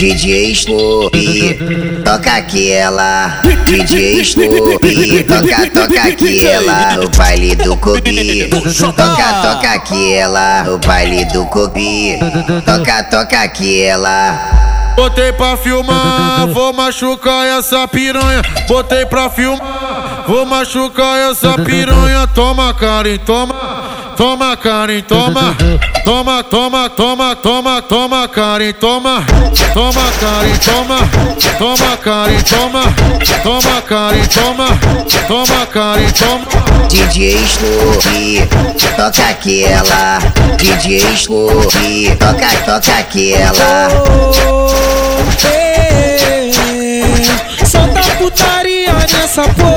DJ Sloop, toca aquela. DJ Sloop, toca, toca aquela. O baile do Kobe. Toca, toca aquela. O baile do Kobe. Toca, toca aquela. Botei pra filmar, vou machucar essa piranha. Botei pra filmar, vou machucar essa piranha. Toma, Karen, toma. Toma, Karen, toma. Toma, toma, toma, toma, toma, Karen, toma. Toma, Karen, toma. Toma, Karen, toma. Toma, Karen, toma. Toma, Karen, toma. DJ Sloop, toca aquela. DJ Sloop, toca, toca aquela. Oh, é, solta putaria nessa porra.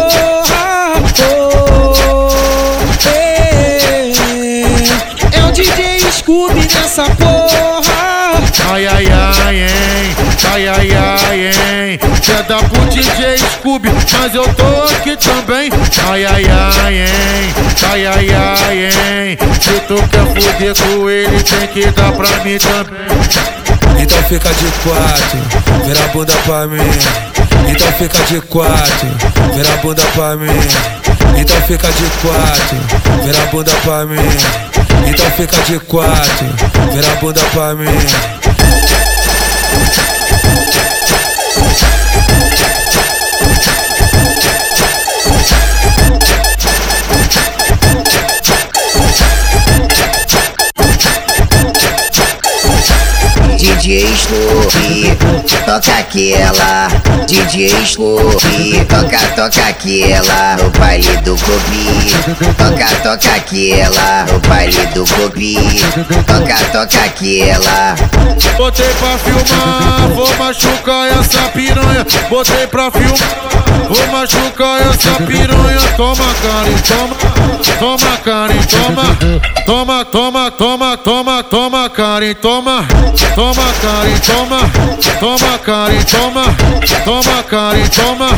Nessa porra. Ai, ai, ai, hein. Ai, ai, ai, hein. Cê dá pro DJ Scooby, mas eu tô aqui também. Ai, ai, ai, hein. Ai, ai, ai, hein. Se tu quer fuder com ele, tem que dar pra mim também. Então fica de quatro, vira a bunda pra mim. Então fica de quatro, vira a bunda pra mim. Então fica de quatro, vira a bunda pra mim. Então fica de quatro, vira a bunda pra mim. DJ Sloop, toca aquela. DJ Sloop, toca, toca aquela. O baile do Kobe. Toca, toca aquela. O baile do Kobe. Toca, toca aquela. Botei pra filmar, vou machucar essa piranha. Botei pra filmar, vou machucar essa piranha. Toma, Karen, toma. Toma, Karen, toma. Toma, toma, toma, toma, toma, Karen, toma. Toma, Karen, toma. Toma, Karen, toma. Toma, Karen, toma.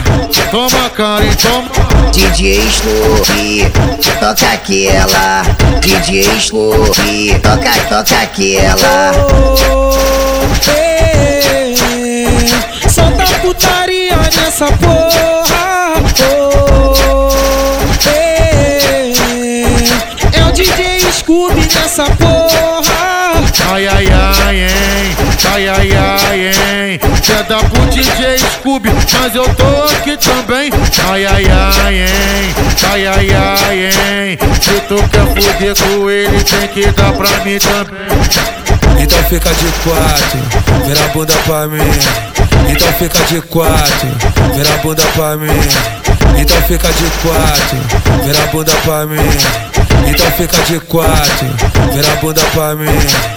Toma, Karen, toma. DJ Sloop, toca aquela. DJ Sloop, toca, toca aquela. Oh, é, solta putaria nessa porra. Oh, é, é o DJ Scooby nessa porra. Ai, ai, ai, hein. Ai, ai, ai, hein. Cê dá pro DJ Scooby, mas eu tô aqui também. Ai, ai, ai, hein. Ai, ai, ai, hein. Se tu quer fuder com ele, tem que dar pra mim também. Então fica de quatro, vira a bunda pra mim. Então fica de quatro, vira a bunda pra mim. Então fica de quatro, vira a bunda pra mim. Então fica de quatro, vira a bunda pra mim.